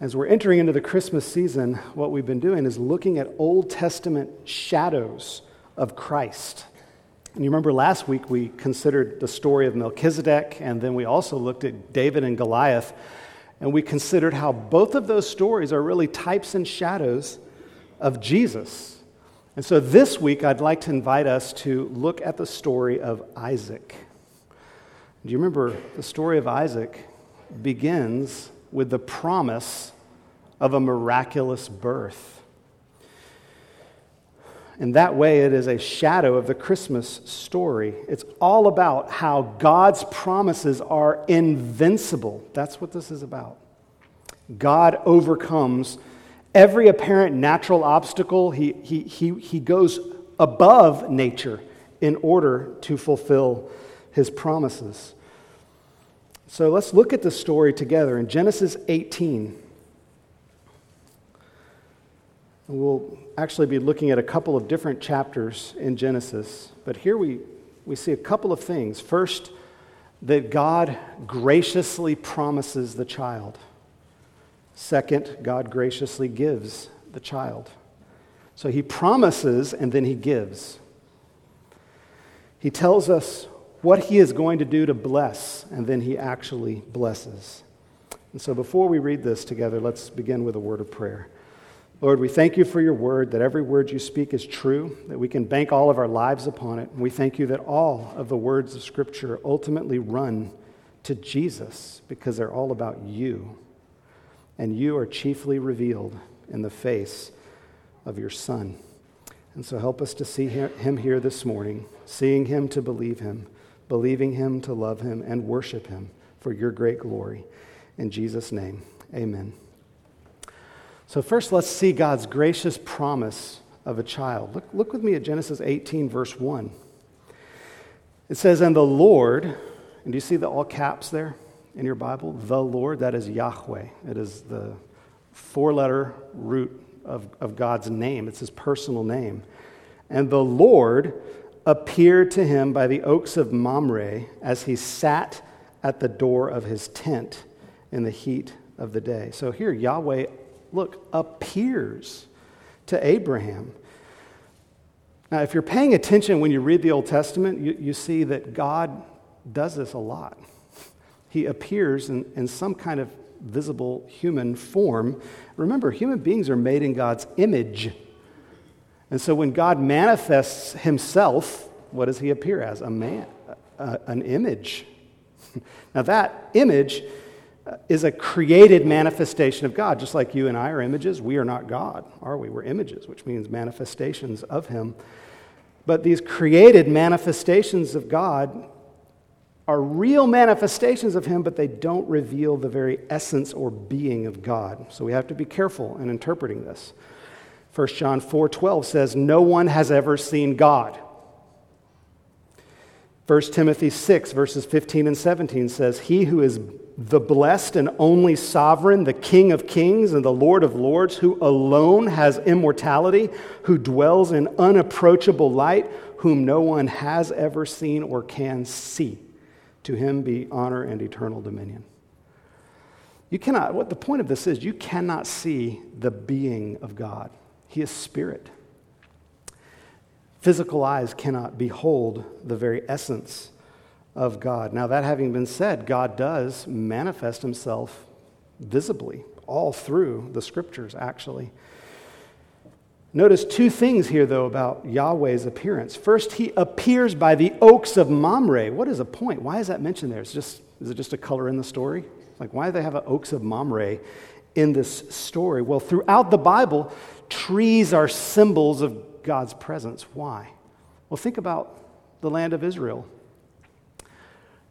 As we're entering into the Christmas season, what we've been doing is looking at Old Testament shadows of Christ. And you remember last week we considered the story of Melchizedek, and then we also looked at David and Goliath, and we considered how both of those stories are really types and shadows of Jesus. And so this week I'd like to invite us to look at the story of Isaac. Do you remember the story of Isaac begins with the promise of a miraculous birth. In that way, it is a shadow of the Christmas story. It's all about how God's promises are invincible. That's what this is about. God overcomes every apparent natural obstacle, he, he, he, he goes above nature in order to fulfill his promises. So let's look at the story together in Genesis 18. We'll actually be looking at a couple of different chapters in Genesis, but here we, we see a couple of things. First, that God graciously promises the child. Second, God graciously gives the child. So he promises and then he gives. He tells us what he is going to do to bless, and then he actually blesses. And so before we read this together, let's begin with a word of prayer. Lord, we thank you for your word, that every word you speak is true, that we can bank all of our lives upon it. And we thank you that all of the words of Scripture ultimately run to Jesus because they're all about you. And you are chiefly revealed in the face of your Son. And so help us to see him here this morning, seeing him to believe him believing him to love him and worship him for your great glory. In Jesus' name, amen. So, first, let's see God's gracious promise of a child. Look, look with me at Genesis 18, verse 1. It says, And the Lord, and do you see the all caps there in your Bible? The Lord, that is Yahweh. It is the four letter root of, of God's name, it's his personal name. And the Lord appeared to him by the oaks of Mamre as he sat at the door of his tent in the heat of the day. So here, Yahweh, look, appears to Abraham. Now, if you're paying attention when you read the Old Testament, you, you see that God does this a lot. He appears in, in some kind of visible human form. Remember, human beings are made in God's image. And so when God manifests himself, what does he appear as? A man, an image. now, that image uh, is a created manifestation of God, just like you and I are images. We are not God, are we? We're images, which means manifestations of him. But these created manifestations of God are real manifestations of him, but they don't reveal the very essence or being of God. So we have to be careful in interpreting this. 1 John 4:12 says, "No one has ever seen God." 1 Timothy 6, verses 15 and 17 says, He who is the blessed and only sovereign, the King of kings and the Lord of lords, who alone has immortality, who dwells in unapproachable light, whom no one has ever seen or can see. To him be honor and eternal dominion. You cannot, what the point of this is, you cannot see the being of God. He is spirit. Physical eyes cannot behold the very essence of God. Now, that having been said, God does manifest himself visibly all through the scriptures, actually. Notice two things here, though, about Yahweh's appearance. First, he appears by the oaks of Mamre. What is a point? Why is that mentioned there? It's just, is it just a color in the story? Like, why do they have the oaks of Mamre in this story? Well, throughout the Bible, trees are symbols of God's presence. Why? Well, think about the land of Israel.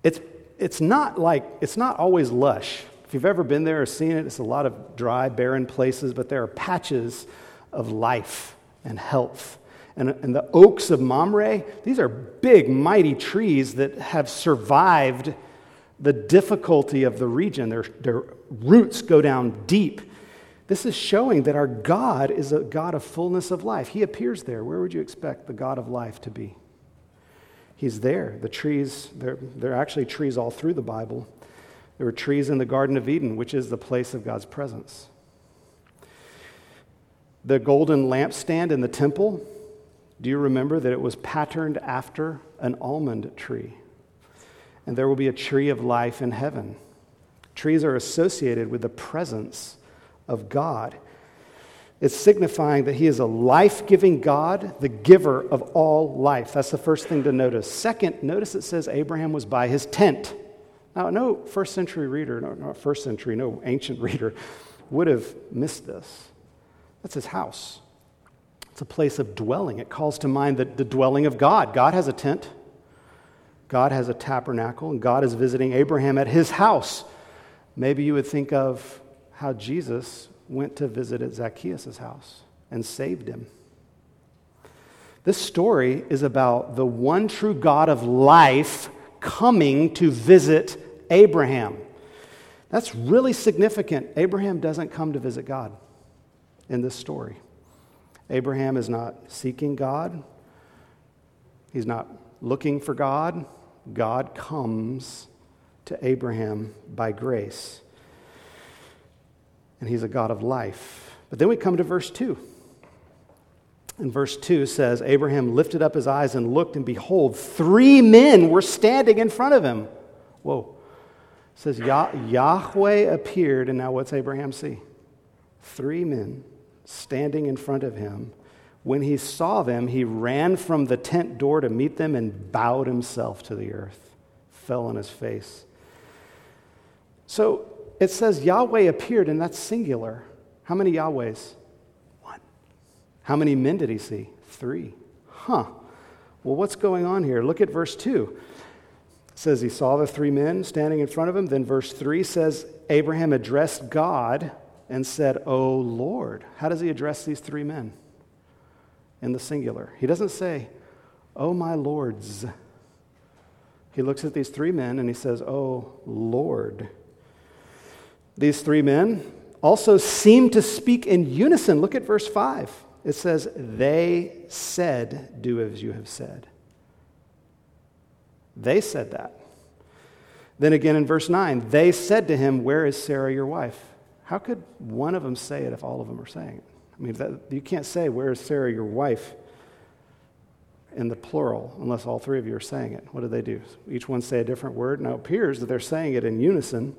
It's, it's not like, it's not always lush. If you've ever been there or seen it, it's a lot of dry, barren places, but there are patches of life and health. And, and the oaks of Mamre, these are big, mighty trees that have survived the difficulty of the region. Their, their roots go down deep this is showing that our God is a God of fullness of life. He appears there. Where would you expect the God of life to be? He's there. The trees, there, are actually trees all through the Bible. There were trees in the Garden of Eden, which is the place of God's presence. The golden lampstand in the temple, do you remember that it was patterned after an almond tree? And there will be a tree of life in heaven. Trees are associated with the presence of God. It's signifying that He is a life giving God, the giver of all life. That's the first thing to notice. Second, notice it says Abraham was by his tent. Now, no first century reader, no, first century, no ancient reader would have missed this. That's his house. It's a place of dwelling. It calls to mind the, the dwelling of God. God has a tent, God has a tabernacle, and God is visiting Abraham at his house. Maybe you would think of how Jesus went to visit at Zacchaeus' house and saved him. This story is about the one true God of life coming to visit Abraham. That's really significant. Abraham doesn't come to visit God in this story. Abraham is not seeking God, he's not looking for God. God comes to Abraham by grace. And he's a God of life. But then we come to verse 2. And verse 2 says Abraham lifted up his eyes and looked, and behold, three men were standing in front of him. Whoa. It says Yahweh appeared, and now what's Abraham see? Three men standing in front of him. When he saw them, he ran from the tent door to meet them and bowed himself to the earth, fell on his face. So it says Yahweh appeared, and that's singular. How many Yahwehs? One. How many men did he see? Three. Huh. Well, what's going on here? Look at verse 2. It says he saw the three men standing in front of him. Then verse 3 says Abraham addressed God and said, O Lord. How does he address these three men? In the singular. He doesn't say, Oh, my lords. He looks at these three men and he says, Oh, Lord. These three men also seem to speak in unison. Look at verse 5. It says, They said, Do as you have said. They said that. Then again in verse 9, they said to him, Where is Sarah, your wife? How could one of them say it if all of them are saying it? I mean, that, you can't say, Where is Sarah, your wife? in the plural, unless all three of you are saying it. What do they do? Each one say a different word. Now it appears that they're saying it in unison.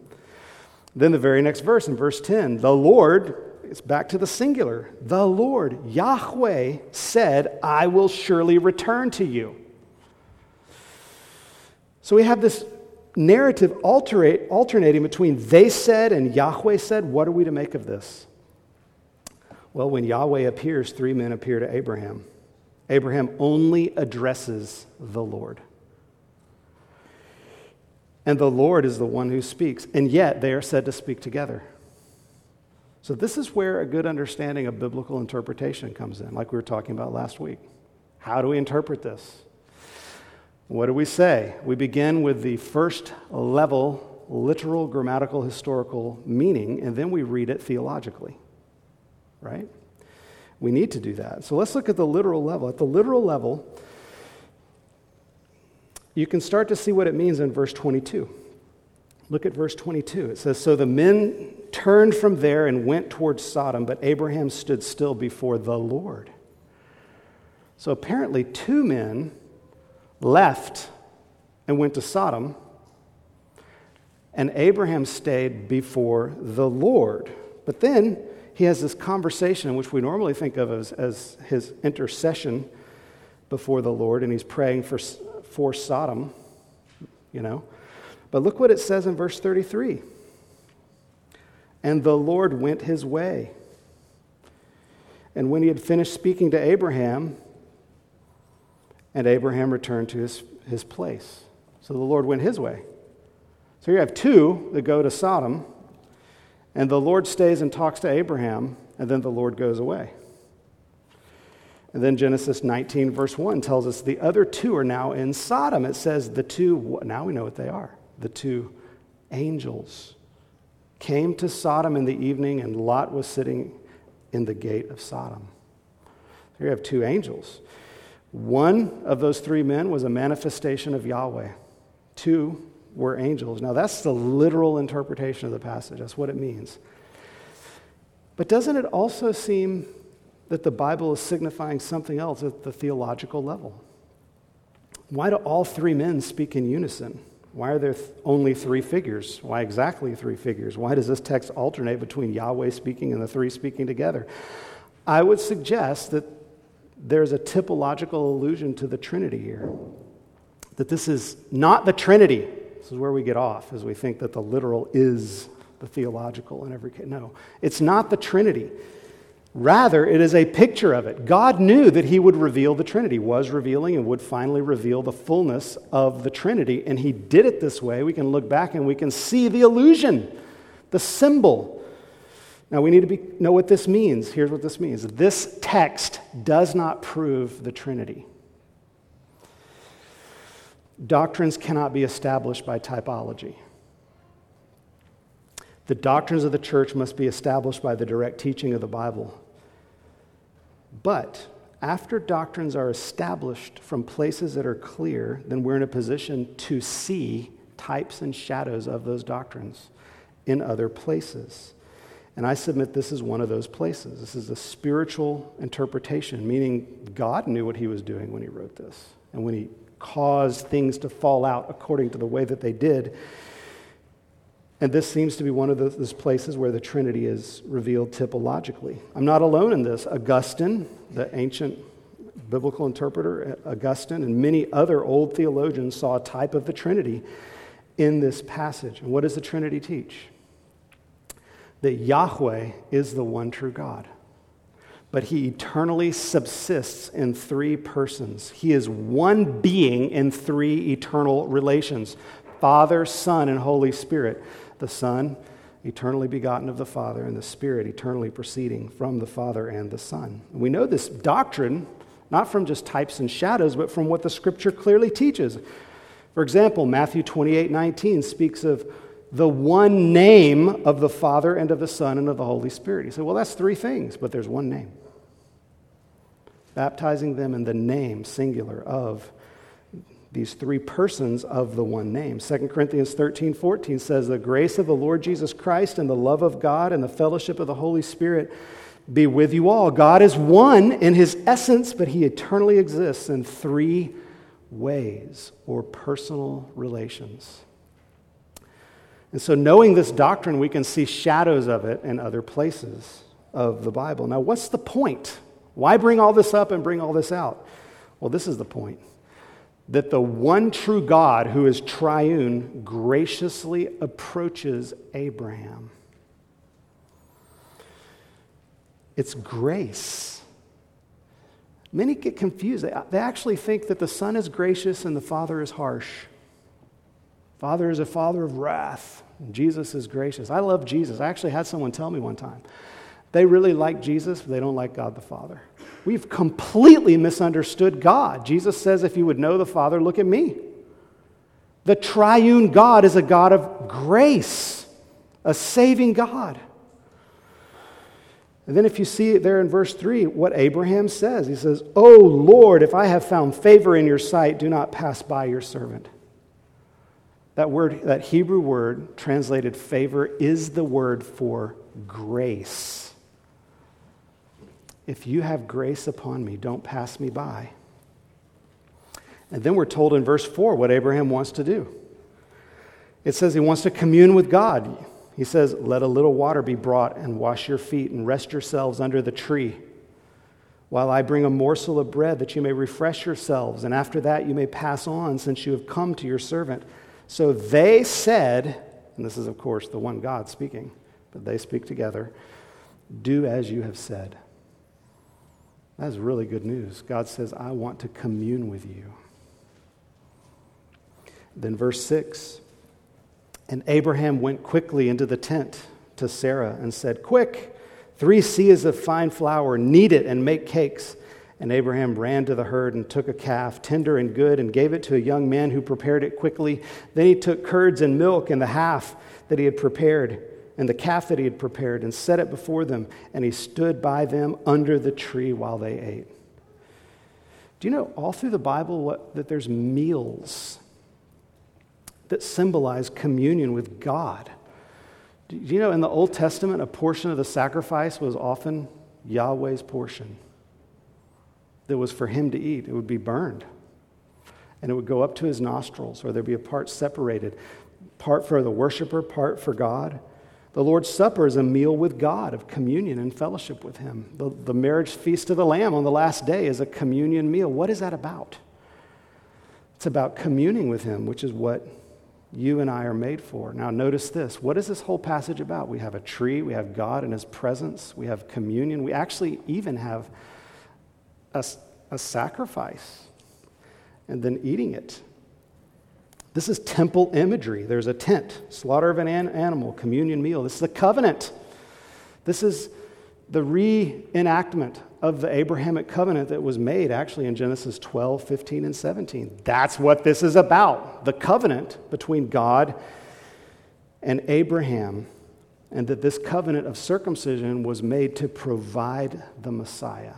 Then the very next verse, in verse 10, the Lord, it's back to the singular. The Lord, Yahweh, said, I will surely return to you. So we have this narrative alternate, alternating between they said and Yahweh said. What are we to make of this? Well, when Yahweh appears, three men appear to Abraham. Abraham only addresses the Lord and the Lord is the one who speaks. And yet they are said to speak together. So, this is where a good understanding of biblical interpretation comes in, like we were talking about last week. How do we interpret this? What do we say? We begin with the first level literal, grammatical, historical meaning, and then we read it theologically. Right? We need to do that. So, let's look at the literal level. At the literal level, you can start to see what it means in verse 22. Look at verse 22. It says, So the men turned from there and went towards Sodom, but Abraham stood still before the Lord. So apparently, two men left and went to Sodom, and Abraham stayed before the Lord. But then he has this conversation, which we normally think of as, as his intercession before the Lord, and he's praying for for Sodom, you know. But look what it says in verse 33 And the Lord went his way. And when he had finished speaking to Abraham, and Abraham returned to his, his place. So the Lord went his way. So you have two that go to Sodom, and the Lord stays and talks to Abraham, and then the Lord goes away. And then Genesis 19, verse 1 tells us the other two are now in Sodom. It says the two, now we know what they are. The two angels came to Sodom in the evening, and Lot was sitting in the gate of Sodom. Here you have two angels. One of those three men was a manifestation of Yahweh, two were angels. Now, that's the literal interpretation of the passage, that's what it means. But doesn't it also seem that the Bible is signifying something else at the theological level. Why do all three men speak in unison? Why are there th- only three figures? Why exactly three figures? Why does this text alternate between Yahweh speaking and the three speaking together? I would suggest that there's a typological allusion to the Trinity here. That this is not the Trinity. This is where we get off, as we think that the literal is the theological in every case. No, it's not the Trinity. Rather, it is a picture of it. God knew that He would reveal the Trinity, was revealing, and would finally reveal the fullness of the Trinity. And He did it this way. We can look back and we can see the illusion, the symbol. Now, we need to be, know what this means. Here's what this means this text does not prove the Trinity. Doctrines cannot be established by typology. The doctrines of the church must be established by the direct teaching of the Bible. But after doctrines are established from places that are clear, then we're in a position to see types and shadows of those doctrines in other places. And I submit this is one of those places. This is a spiritual interpretation, meaning God knew what he was doing when he wrote this and when he caused things to fall out according to the way that they did. And this seems to be one of those places where the Trinity is revealed typologically. I'm not alone in this. Augustine, the ancient biblical interpreter, Augustine, and many other old theologians saw a type of the Trinity in this passage. And what does the Trinity teach? That Yahweh is the one true God, but he eternally subsists in three persons. He is one being in three eternal relations Father, Son, and Holy Spirit the Son, eternally begotten of the Father, and the Spirit, eternally proceeding from the Father and the Son. We know this doctrine not from just types and shadows, but from what the Scripture clearly teaches. For example, Matthew 28 19 speaks of the one name of the Father and of the Son and of the Holy Spirit. He said, Well, that's three things, but there's one name. Baptizing them in the name, singular, of these three persons of the one name. 2 Corinthians 13 14 says, The grace of the Lord Jesus Christ and the love of God and the fellowship of the Holy Spirit be with you all. God is one in his essence, but he eternally exists in three ways or personal relations. And so, knowing this doctrine, we can see shadows of it in other places of the Bible. Now, what's the point? Why bring all this up and bring all this out? Well, this is the point that the one true God, who is triune, graciously approaches Abraham. It's grace. Many get confused. They actually think that the Son is gracious and the Father is harsh. Father is a father of wrath. Jesus is gracious. I love Jesus. I actually had someone tell me one time they really like Jesus, but they don't like God the Father. We've completely misunderstood God. Jesus says, if you would know the Father, look at me. The triune God is a God of grace, a saving God. And then, if you see it there in verse 3, what Abraham says, he says, Oh Lord, if I have found favor in your sight, do not pass by your servant. That word, that Hebrew word translated favor, is the word for grace. If you have grace upon me, don't pass me by. And then we're told in verse 4 what Abraham wants to do. It says he wants to commune with God. He says, Let a little water be brought and wash your feet and rest yourselves under the tree while I bring a morsel of bread that you may refresh yourselves. And after that, you may pass on since you have come to your servant. So they said, and this is, of course, the one God speaking, but they speak together, Do as you have said. That's really good news. God says, I want to commune with you. Then, verse 6 And Abraham went quickly into the tent to Sarah and said, Quick, three seahs of fine flour, knead it and make cakes. And Abraham ran to the herd and took a calf, tender and good, and gave it to a young man who prepared it quickly. Then he took curds and milk and the half that he had prepared and the calf that he had prepared and set it before them, and he stood by them under the tree while they ate. Do you know all through the Bible what, that there's meals that symbolize communion with God? Do you know in the Old Testament, a portion of the sacrifice was often Yahweh's portion that was for him to eat. It would be burned. And it would go up to his nostrils, or there'd be a part separated part for the worshiper, part for God. The Lord's Supper is a meal with God of communion and fellowship with Him. The, the marriage feast of the Lamb on the last day is a communion meal. What is that about? It's about communing with Him, which is what you and I are made for. Now, notice this. What is this whole passage about? We have a tree, we have God in His presence, we have communion, we actually even have a, a sacrifice and then eating it. This is temple imagery. There's a tent, slaughter of an animal, communion meal. This is the covenant. This is the reenactment of the Abrahamic covenant that was made actually in Genesis 12, 15, and 17. That's what this is about the covenant between God and Abraham, and that this covenant of circumcision was made to provide the Messiah.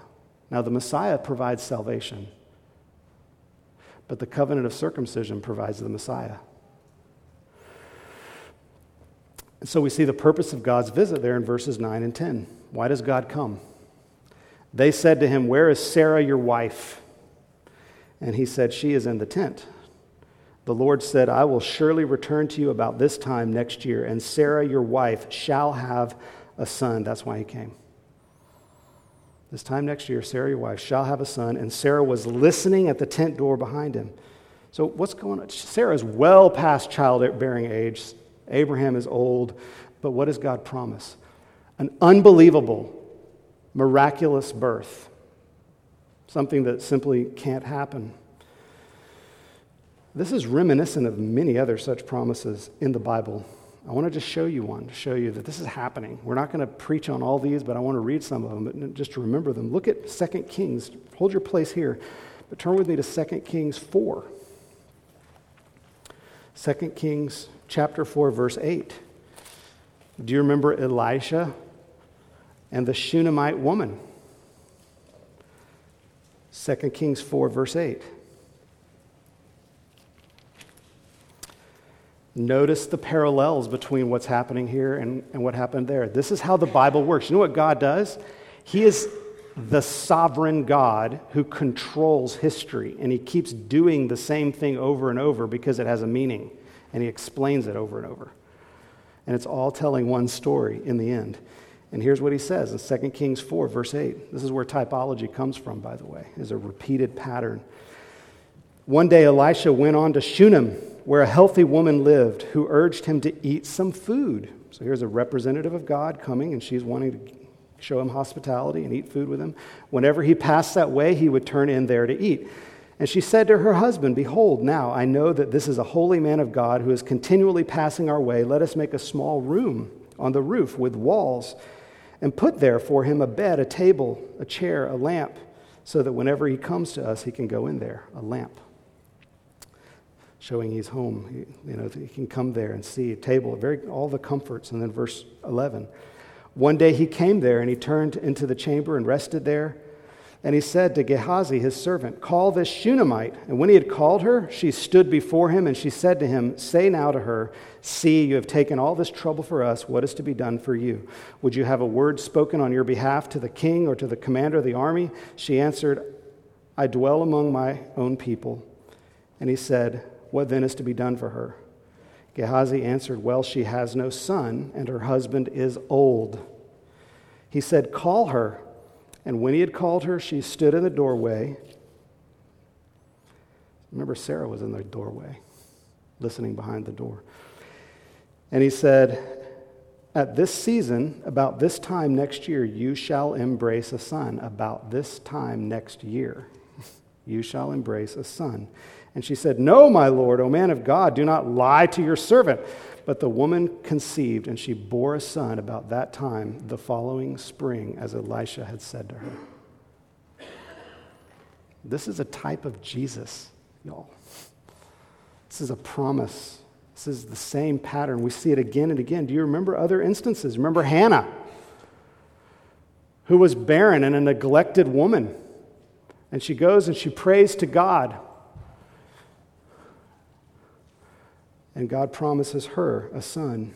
Now, the Messiah provides salvation. But the covenant of circumcision provides the Messiah. And so we see the purpose of God's visit there in verses 9 and 10. Why does God come? They said to him, Where is Sarah, your wife? And he said, She is in the tent. The Lord said, I will surely return to you about this time next year, and Sarah, your wife, shall have a son. That's why he came. This time next year, Sarah, your wife, shall have a son. And Sarah was listening at the tent door behind him. So, what's going on? Sarah is well past childbearing age. Abraham is old. But what does God promise? An unbelievable, miraculous birth. Something that simply can't happen. This is reminiscent of many other such promises in the Bible. I want to just show you one to show you that this is happening. We're not going to preach on all these, but I want to read some of them, but just to remember them. Look at 2 Kings. Hold your place here, but turn with me to 2 Kings 4. 2 Kings chapter 4, verse 8. Do you remember Elisha and the Shunammite woman? 2 Kings 4, verse 8. Notice the parallels between what's happening here and, and what happened there. This is how the Bible works. You know what God does? He is the sovereign God who controls history, and He keeps doing the same thing over and over because it has a meaning, and He explains it over and over. And it's all telling one story in the end. And here's what he says in 2 Kings 4, verse 8. This is where typology comes from, by the way, is a repeated pattern. One day Elisha went on to Shunem where a healthy woman lived who urged him to eat some food. So here's a representative of God coming, and she's wanting to show him hospitality and eat food with him. Whenever he passed that way, he would turn in there to eat. And she said to her husband, Behold, now I know that this is a holy man of God who is continually passing our way. Let us make a small room on the roof with walls and put there for him a bed, a table, a chair, a lamp, so that whenever he comes to us, he can go in there, a lamp showing he's home. You know, he can come there and see a table, very, all the comforts. And then verse 11. One day he came there and he turned into the chamber and rested there. And he said to Gehazi, his servant, Call this Shunammite. And when he had called her, she stood before him and she said to him, Say now to her, See, you have taken all this trouble for us. What is to be done for you? Would you have a word spoken on your behalf to the king or to the commander of the army? She answered, I dwell among my own people. And he said, what then is to be done for her? Gehazi answered, Well, she has no son, and her husband is old. He said, Call her. And when he had called her, she stood in the doorway. Remember, Sarah was in the doorway, listening behind the door. And he said, At this season, about this time next year, you shall embrace a son. About this time next year, you shall embrace a son. And she said, No, my Lord, O man of God, do not lie to your servant. But the woman conceived, and she bore a son about that time the following spring, as Elisha had said to her. This is a type of Jesus, y'all. This is a promise. This is the same pattern. We see it again and again. Do you remember other instances? Remember Hannah, who was barren and a neglected woman. And she goes and she prays to God and God promises her a son.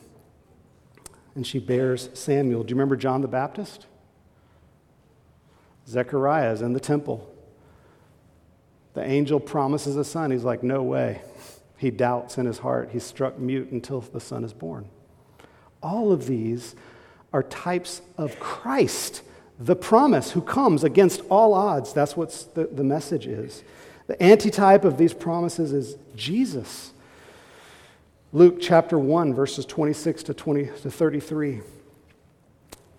And she bears Samuel. Do you remember John the Baptist? Zechariah is in the temple. The angel promises a son. He's like, No way. He doubts in his heart. He's struck mute until the son is born. All of these are types of Christ, the promise who comes against all odds. That's what the, the message is. The antitype of these promises is Jesus. Luke chapter 1, verses 26 to, 20, to 33.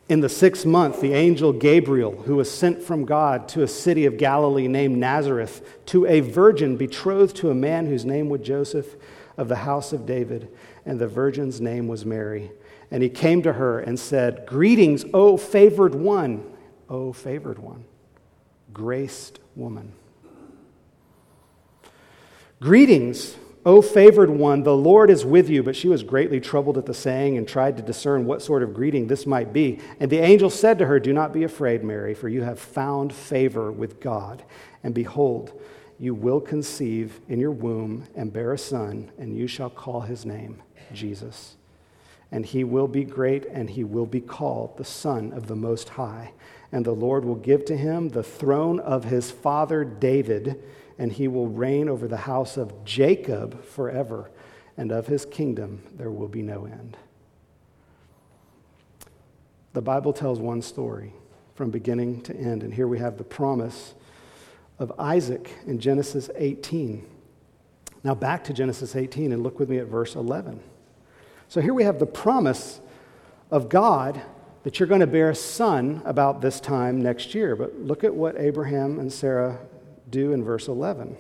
In the sixth month, the angel Gabriel, who was sent from God to a city of Galilee named Nazareth, to a virgin betrothed to a man whose name was Joseph of the house of David, and the virgin's name was Mary. And he came to her and said, Greetings, O favored one, O favored one, graced woman. Greetings, O favored one, the Lord is with you. But she was greatly troubled at the saying and tried to discern what sort of greeting this might be. And the angel said to her, Do not be afraid, Mary, for you have found favor with God. And behold, you will conceive in your womb and bear a son, and you shall call his name Jesus. And he will be great, and he will be called the Son of the Most High. And the Lord will give to him the throne of his father David and he will reign over the house of Jacob forever, and of his kingdom there will be no end. The Bible tells one story from beginning to end, and here we have the promise of Isaac in Genesis 18. Now, back to Genesis 18 and look with me at verse 11. So, here we have the promise of God that you're going to bear a son about this time next year. But look at what Abraham and Sarah do in verse 11.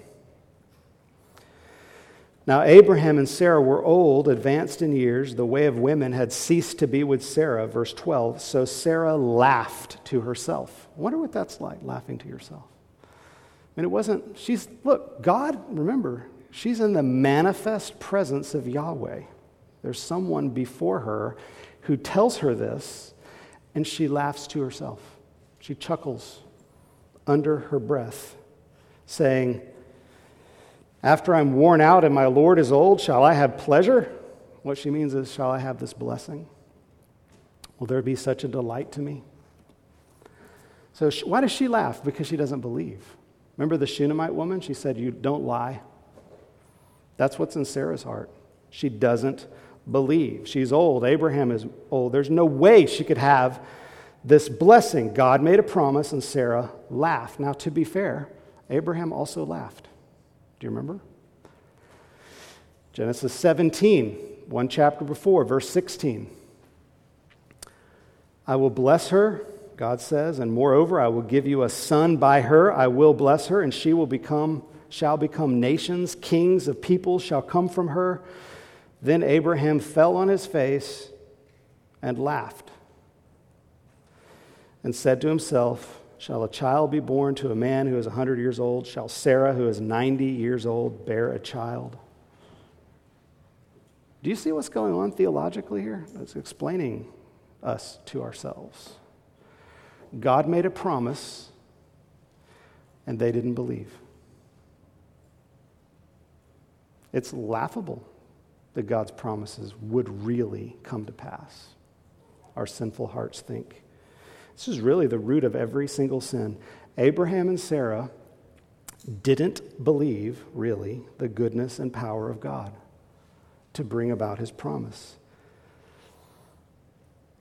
Now, Abraham and Sarah were old, advanced in years. The way of women had ceased to be with Sarah, verse 12. So Sarah laughed to herself. I wonder what that's like, laughing to yourself. I mean, it wasn't, she's, look, God, remember, she's in the manifest presence of Yahweh. There's someone before her who tells her this, and she laughs to herself. She chuckles under her breath saying, After I'm worn out and my Lord is old, shall I have pleasure? What she means is, Shall I have this blessing? Will there be such a delight to me? So, why does she laugh? Because she doesn't believe. Remember the Shunammite woman? She said, You don't lie. That's what's in Sarah's heart. She doesn't believe. She's old. Abraham is old. There's no way she could have this blessing. God made a promise, and Sarah laughed. Now, to be fair, Abraham also laughed. Do you remember? Genesis 17, one chapter before, verse 16. I will bless her, God says, and moreover, I will give you a son by her. I will bless her, and she will become, shall become nations. Kings of peoples shall come from her. Then Abraham fell on his face and laughed and said to himself, Shall a child be born to a man who is 100 years old? Shall Sarah, who is 90 years old, bear a child? Do you see what's going on theologically here? It's explaining us to ourselves. God made a promise, and they didn't believe. It's laughable that God's promises would really come to pass. Our sinful hearts think. This is really the root of every single sin. Abraham and Sarah didn't believe, really, the goodness and power of God to bring about his promise.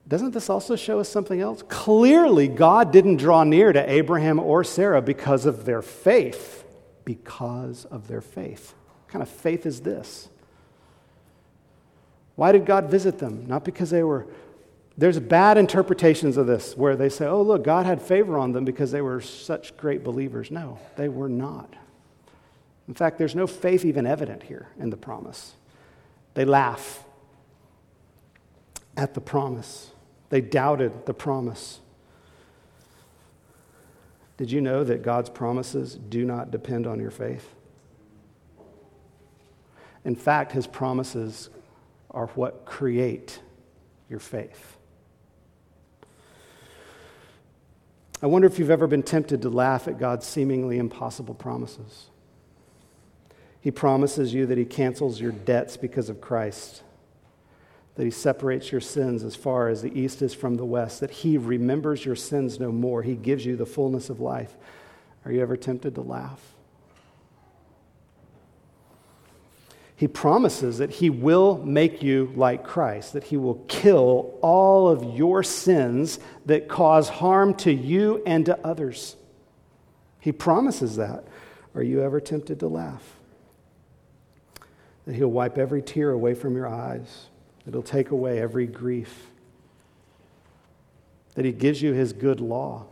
Doesn't this also show us something else? Clearly, God didn't draw near to Abraham or Sarah because of their faith. Because of their faith. What kind of faith is this? Why did God visit them? Not because they were there's bad interpretations of this where they say, oh, look, God had favor on them because they were such great believers. No, they were not. In fact, there's no faith even evident here in the promise. They laugh at the promise, they doubted the promise. Did you know that God's promises do not depend on your faith? In fact, his promises are what create your faith. I wonder if you've ever been tempted to laugh at God's seemingly impossible promises. He promises you that He cancels your debts because of Christ, that he separates your sins as far as the east is from the west, that he remembers your sins no more. He gives you the fullness of life. Are you ever tempted to laugh? He promises that he will make you like Christ, that he will kill all of your sins that cause harm to you and to others. He promises that. Are you ever tempted to laugh? That he'll wipe every tear away from your eyes that He'll take away every grief, that He gives you His good law,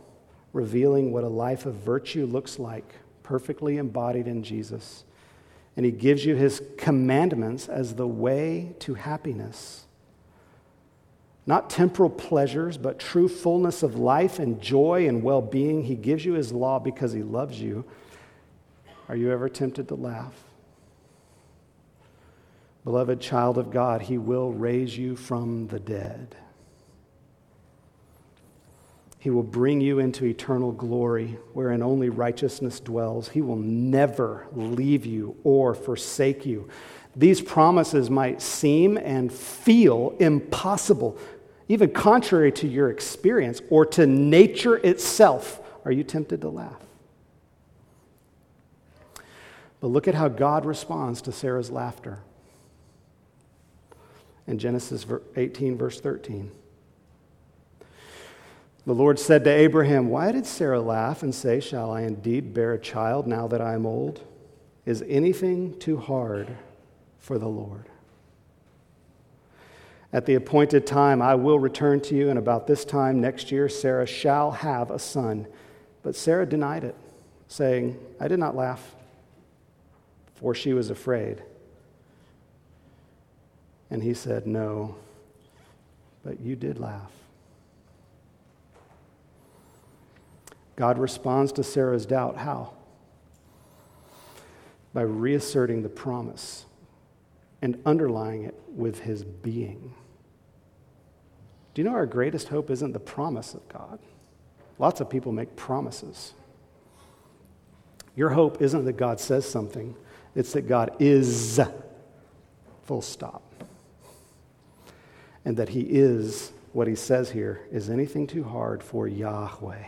revealing what a life of virtue looks like, perfectly embodied in Jesus. And He gives you His commandments as the way to happiness. Not temporal pleasures, but true fullness of life and joy and well being. He gives you His law because He loves you. Are you ever tempted to laugh? Beloved child of God, He will raise you from the dead. He will bring you into eternal glory wherein only righteousness dwells. He will never leave you or forsake you. These promises might seem and feel impossible, even contrary to your experience or to nature itself. Are you tempted to laugh? But look at how God responds to Sarah's laughter in Genesis 18, verse 13. The Lord said to Abraham, Why did Sarah laugh and say, Shall I indeed bear a child now that I am old? Is anything too hard for the Lord? At the appointed time, I will return to you, and about this time next year, Sarah shall have a son. But Sarah denied it, saying, I did not laugh, for she was afraid. And he said, No, but you did laugh. God responds to Sarah's doubt. How? By reasserting the promise and underlying it with his being. Do you know our greatest hope isn't the promise of God? Lots of people make promises. Your hope isn't that God says something, it's that God is, full stop and that He is what He says here. Is anything too hard for Yahweh,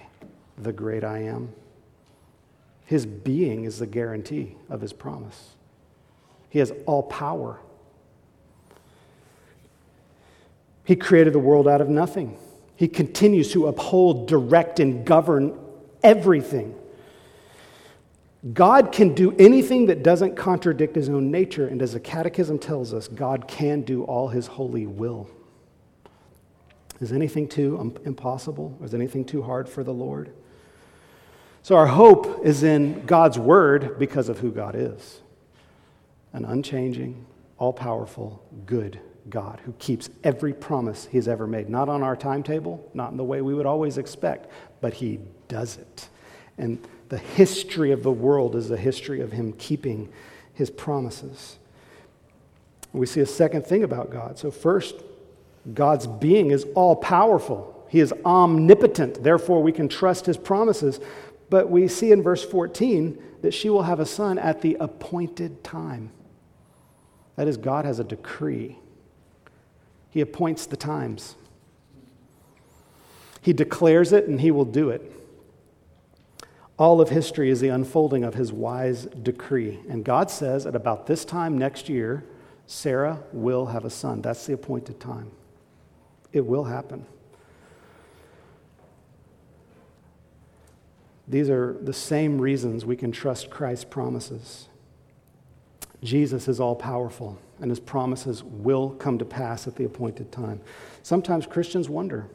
the great I am? His being is the guarantee of His promise. He has all power. He created the world out of nothing. He continues to uphold, direct, and govern everything. God can do anything that doesn't contradict his own nature, and as the Catechism tells us, God can do all his holy will. Is anything too impossible? Is anything too hard for the Lord? So, our hope is in God's word because of who God is an unchanging, all powerful, good God who keeps every promise he's ever made. Not on our timetable, not in the way we would always expect, but he does it. And the history of the world is a history of him keeping his promises. We see a second thing about God. So, first, God's being is all powerful. He is omnipotent. Therefore, we can trust his promises. But we see in verse 14 that she will have a son at the appointed time. That is, God has a decree, He appoints the times. He declares it and He will do it. All of history is the unfolding of His wise decree. And God says at about this time next year, Sarah will have a son. That's the appointed time. It will happen. These are the same reasons we can trust Christ's promises. Jesus is all powerful, and his promises will come to pass at the appointed time. Sometimes Christians wonder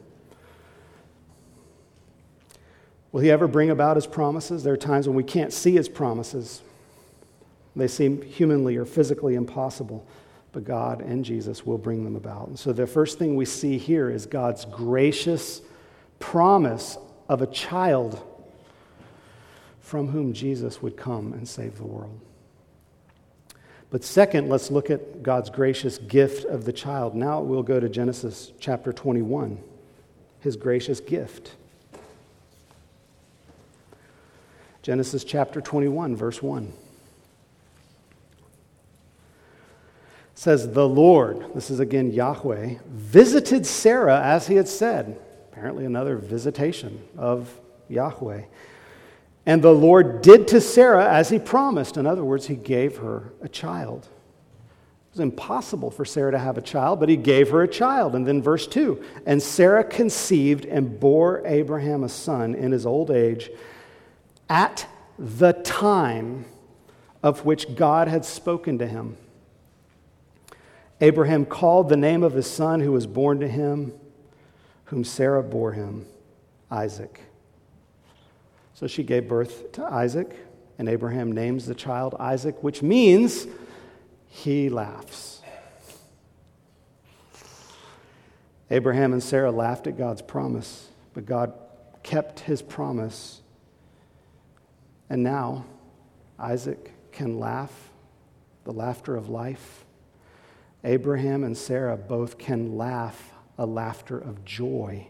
will he ever bring about his promises? There are times when we can't see his promises, they seem humanly or physically impossible but God and Jesus will bring them about. And so the first thing we see here is God's gracious promise of a child from whom Jesus would come and save the world. But second, let's look at God's gracious gift of the child. Now we'll go to Genesis chapter 21, his gracious gift. Genesis chapter 21, verse 1. says, The Lord, this is again Yahweh, visited Sarah as he had said. Apparently, another visitation of Yahweh. And the Lord did to Sarah as he promised. In other words, he gave her a child. It was impossible for Sarah to have a child, but he gave her a child. And then, verse 2 And Sarah conceived and bore Abraham a son in his old age at the time of which God had spoken to him. Abraham called the name of his son who was born to him, whom Sarah bore him, Isaac. So she gave birth to Isaac, and Abraham names the child Isaac, which means he laughs. Abraham and Sarah laughed at God's promise, but God kept his promise. And now Isaac can laugh the laughter of life. Abraham and Sarah both can laugh a laughter of joy.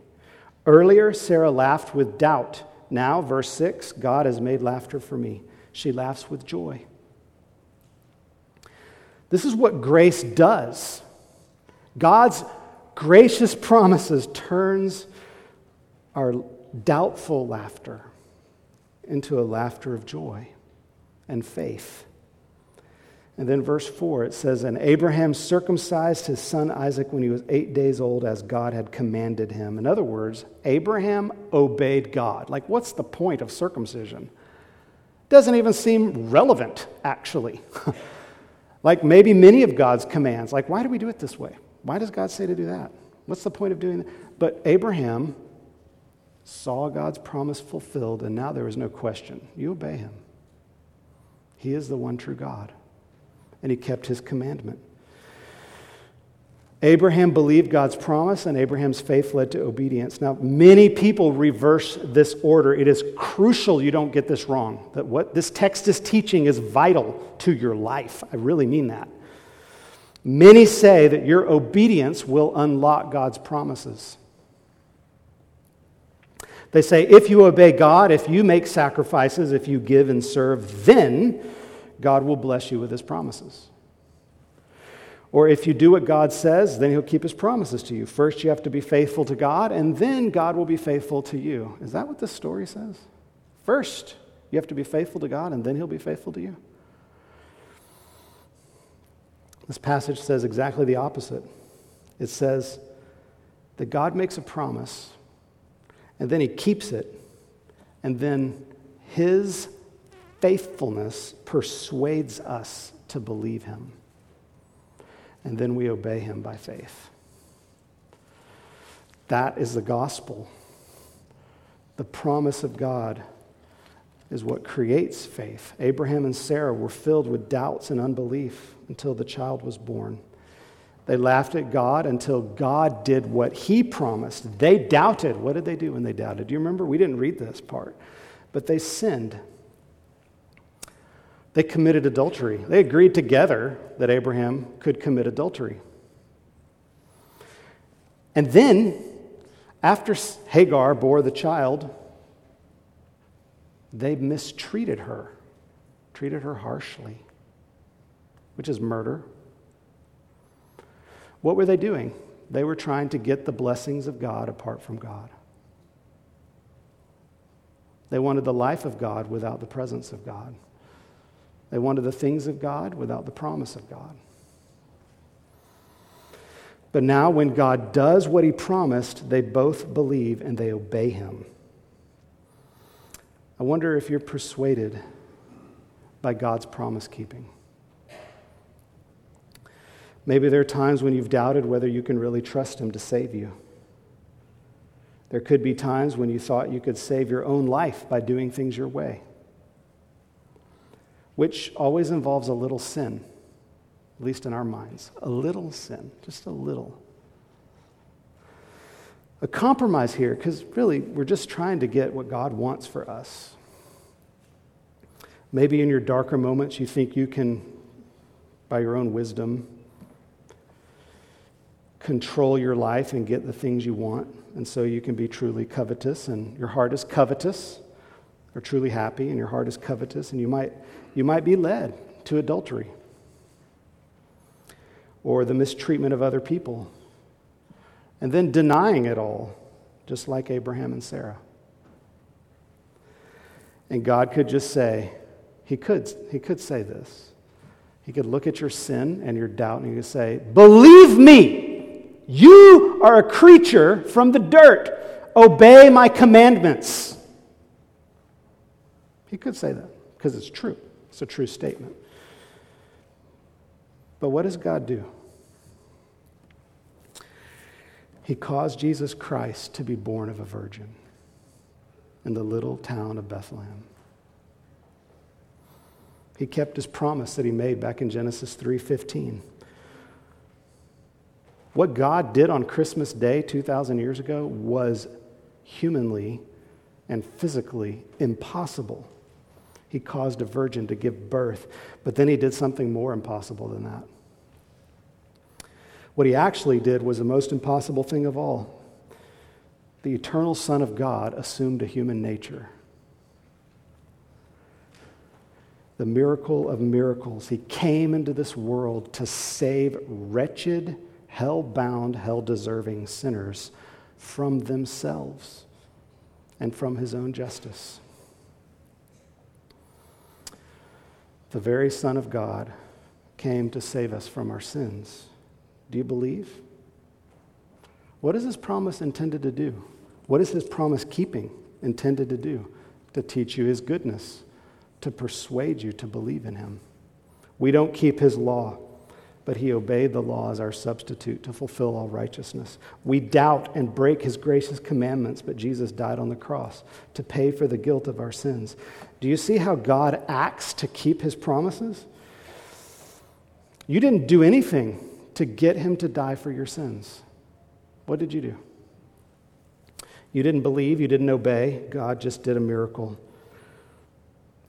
Earlier, Sarah laughed with doubt. Now, verse 6 God has made laughter for me. She laughs with joy. This is what grace does. God's gracious promises turns our doubtful laughter into a laughter of joy and faith. And then verse 4, it says, And Abraham circumcised his son Isaac when he was eight days old, as God had commanded him. In other words, Abraham obeyed God. Like, what's the point of circumcision? Doesn't even seem relevant, actually. like, maybe many of God's commands. Like, why do we do it this way? Why does God say to do that? What's the point of doing that? But Abraham saw God's promise fulfilled, and now there is no question. You obey him. He is the one true God and he kept his commandment. Abraham believed God's promise, and Abraham's faith led to obedience. Now, many people reverse this order. It is crucial you don't get this wrong. That what this text is teaching is vital to your life. I really mean that. Many say that your obedience will unlock God's promises. They say if you obey God, if you make sacrifices, if you give and serve, then God will bless you with his promises. Or if you do what God says, then he'll keep his promises to you. First, you have to be faithful to God, and then God will be faithful to you. Is that what this story says? First, you have to be faithful to God, and then he'll be faithful to you. This passage says exactly the opposite. It says that God makes a promise, and then he keeps it, and then his faithfulness persuades us to believe him. And then we obey him by faith. That is the gospel. The promise of God is what creates faith. Abraham and Sarah were filled with doubts and unbelief until the child was born. They laughed at God until God did what he promised. They doubted. What did they do when they doubted? Do you remember? We didn't read this part. But they sinned. They committed adultery. They agreed together that Abraham could commit adultery. And then, after Hagar bore the child, they mistreated her, treated her harshly, which is murder. What were they doing? They were trying to get the blessings of God apart from God. They wanted the life of God without the presence of God. They wanted the things of God without the promise of God. But now, when God does what he promised, they both believe and they obey him. I wonder if you're persuaded by God's promise keeping. Maybe there are times when you've doubted whether you can really trust him to save you. There could be times when you thought you could save your own life by doing things your way which always involves a little sin, at least in our minds. A little sin, just a little. A compromise here, because really we're just trying to get what God wants for us. Maybe in your darker moments you think you can, by your own wisdom, control your life and get the things you want. And so you can be truly covetous, and your heart is covetous, or truly happy, and your heart is covetous, and you might you might be led to adultery. or the mistreatment of other people, and then denying it all, just like Abraham and Sarah. And God could just say, He could, he could say this. He could look at your sin and your doubt and he could say, Believe me, you are a creature from the dirt. Obey my commandments. He could say that because it's true. It's a true statement. But what does God do? He caused Jesus Christ to be born of a virgin in the little town of Bethlehem. He kept his promise that he made back in Genesis 3:15. What God did on Christmas Day 2000 years ago was humanly and physically impossible. He caused a virgin to give birth, but then he did something more impossible than that. What he actually did was the most impossible thing of all. The eternal Son of God assumed a human nature. The miracle of miracles. He came into this world to save wretched, hell bound, hell deserving sinners from themselves and from his own justice. The very Son of God came to save us from our sins. Do you believe? What is his promise intended to do? What is his promise keeping intended to do? To teach you his goodness, to persuade you to believe in him. We don't keep his law, but he obeyed the law as our substitute to fulfill all righteousness. We doubt and break his gracious commandments, but Jesus died on the cross to pay for the guilt of our sins. Do you see how God acts to keep his promises? You didn't do anything to get him to die for your sins. What did you do? You didn't believe, you didn't obey. God just did a miracle.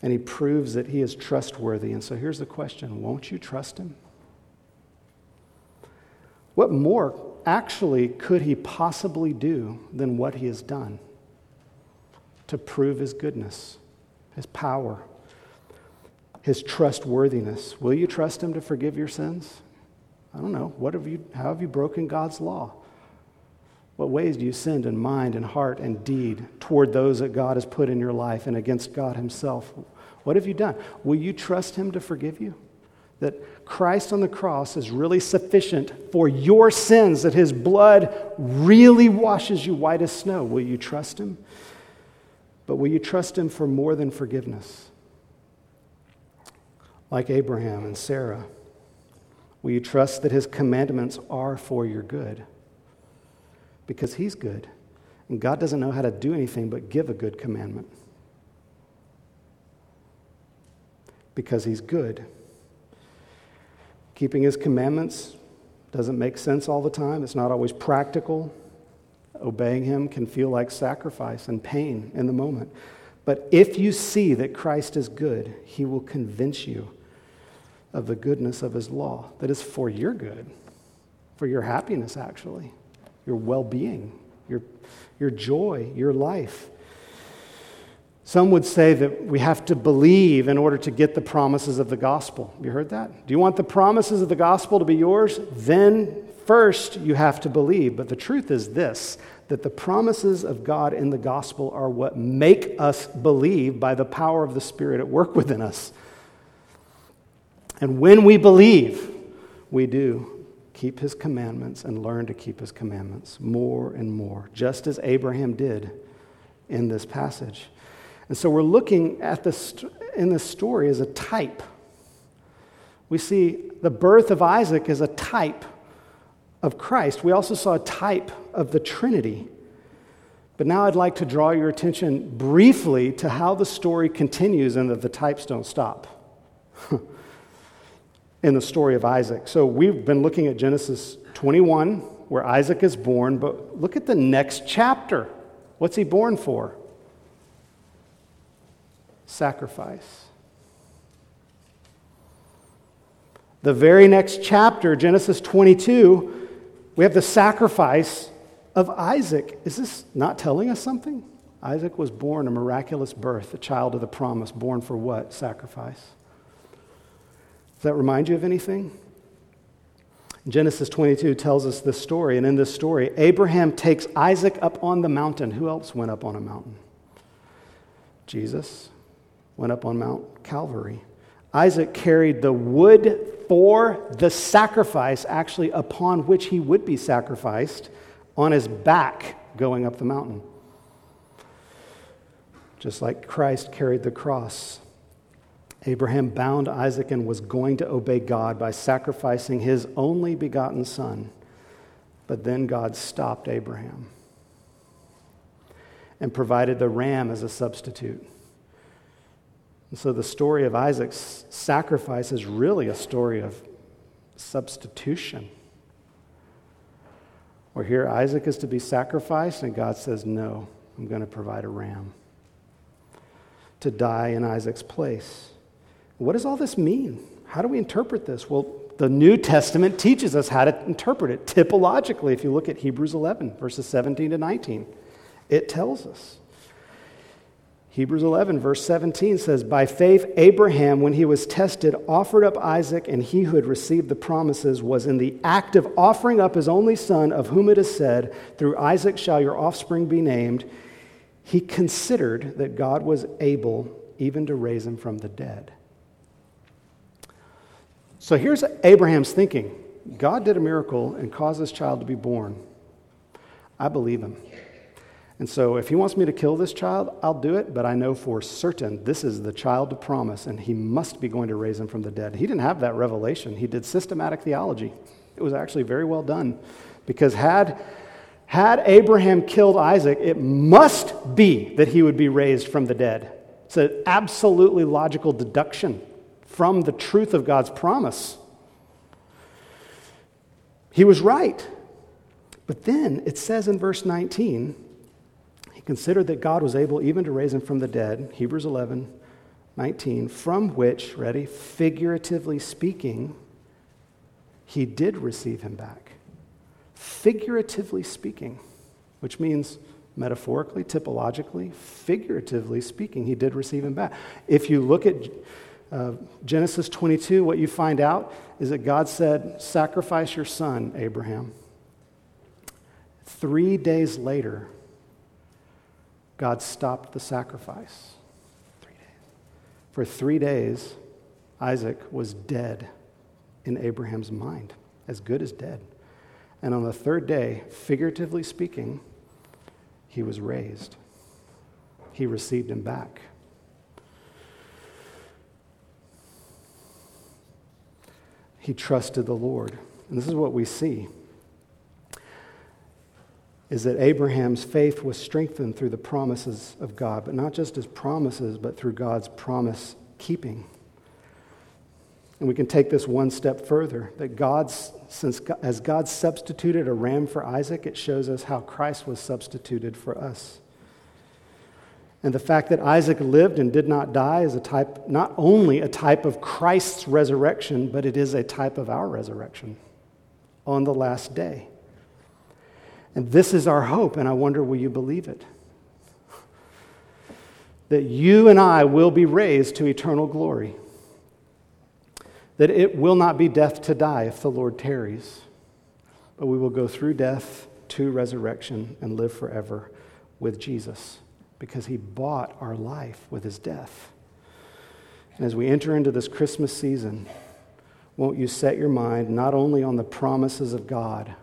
And he proves that he is trustworthy. And so here's the question Won't you trust him? What more actually could he possibly do than what he has done to prove his goodness, his power, his trustworthiness? Will you trust him to forgive your sins? I don't know. What have you, how have you broken God's law? What ways do you sinned in mind and heart and deed toward those that God has put in your life and against God Himself? What have you done? Will you trust Him to forgive you? That Christ on the cross is really sufficient for your sins, that His blood really washes you white as snow. Will you trust Him? But will you trust Him for more than forgiveness? Like Abraham and Sarah. Will you trust that His commandments are for your good? Because He's good. And God doesn't know how to do anything but give a good commandment. Because He's good. Keeping His commandments doesn't make sense all the time, it's not always practical. Obeying Him can feel like sacrifice and pain in the moment. But if you see that Christ is good, He will convince you of the goodness of his law that is for your good, for your happiness, actually, your well being, your, your joy, your life. Some would say that we have to believe in order to get the promises of the gospel. You heard that? Do you want the promises of the gospel to be yours? Then first you have to believe. But the truth is this that the promises of God in the gospel are what make us believe by the power of the Spirit at work within us. And when we believe, we do keep his commandments and learn to keep his commandments more and more, just as Abraham did in this passage. And so we're looking at this in this story as a type. We see the birth of Isaac as a type of Christ. We also saw a type of the Trinity. But now I'd like to draw your attention briefly to how the story continues and that the types don't stop. in the story of Isaac. So we've been looking at Genesis 21, where Isaac is born, but look at the next chapter. What's he born for? Sacrifice. The very next chapter, Genesis 22, we have the sacrifice of Isaac. Is this not telling us something? Isaac was born a miraculous birth, a child of the promise, born for what? Sacrifice Does that remind you of anything? Genesis 22 tells us this story, and in this story, Abraham takes Isaac up on the mountain. Who else went up on a mountain? Jesus went up on Mount Calvary. Isaac carried the wood for the sacrifice, actually, upon which he would be sacrificed, on his back going up the mountain. Just like Christ carried the cross Abraham bound Isaac and was going to obey God by sacrificing his only begotten son. But then God stopped Abraham and provided the ram as a substitute. And so the story of Isaac's sacrifice is really a story of substitution. Where here Isaac is to be sacrificed, and God says, No, I'm going to provide a ram to die in Isaac's place. What does all this mean? How do we interpret this? Well, the New Testament teaches us how to interpret it typologically. If you look at Hebrews 11, verses 17 to 19, it tells us. Hebrews 11, verse 17 says, By faith, Abraham, when he was tested, offered up Isaac, and he who had received the promises was in the act of offering up his only son, of whom it is said, Through Isaac shall your offspring be named. He considered that God was able even to raise him from the dead. So here's Abraham's thinking God did a miracle and caused this child to be born. I believe him. And so if he wants me to kill this child, I'll do it, but I know for certain this is the child to promise, and he must be going to raise him from the dead. He didn't have that revelation. He did systematic theology. It was actually very well done. Because had, had Abraham killed Isaac, it must be that he would be raised from the dead. It's an absolutely logical deduction from the truth of God's promise. He was right. But then it says in verse 19, he considered that God was able even to raise him from the dead, Hebrews 11, 19, from which, ready, figuratively speaking, he did receive him back. Figuratively speaking, which means metaphorically, typologically, figuratively speaking, he did receive him back. If you look at uh, Genesis 22, what you find out is that God said, Sacrifice your son, Abraham. Three days later, God stopped the sacrifice. Three. For three days, Isaac was dead in Abraham's mind, as good as dead. And on the third day, figuratively speaking, he was raised. He received him back. he trusted the Lord. And this is what we see is that Abraham's faith was strengthened through the promises of God, but not just his promises, but through God's promise keeping. And we can take this one step further that God's, since as God substituted a ram for Isaac, it shows us how Christ was substituted for us. And the fact that Isaac lived and did not die is a type, not only a type of Christ's resurrection, but it is a type of our resurrection on the last day. And this is our hope, and I wonder, will you believe it? That you and I will be raised to eternal glory. That it will not be death to die if the Lord tarries, but we will go through death to resurrection and live forever with Jesus because he bought our life with his death. And as we enter into this Christmas season, won't you set your mind not only on the promises of God,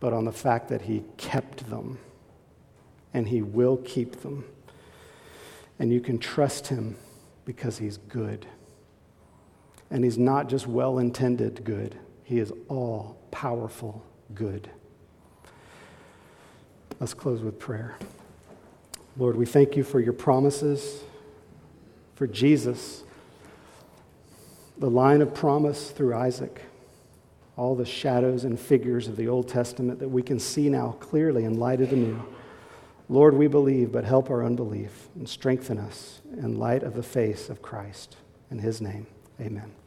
but on the fact that he kept them and he will keep them. And you can trust him because he's good. And he's not just well intended good, he is all powerful good. Let's close with prayer. Lord, we thank you for your promises, for Jesus, the line of promise through Isaac, all the shadows and figures of the Old Testament that we can see now clearly in light of the new. Lord, we believe, but help our unbelief and strengthen us in light of the face of Christ. In his name, amen.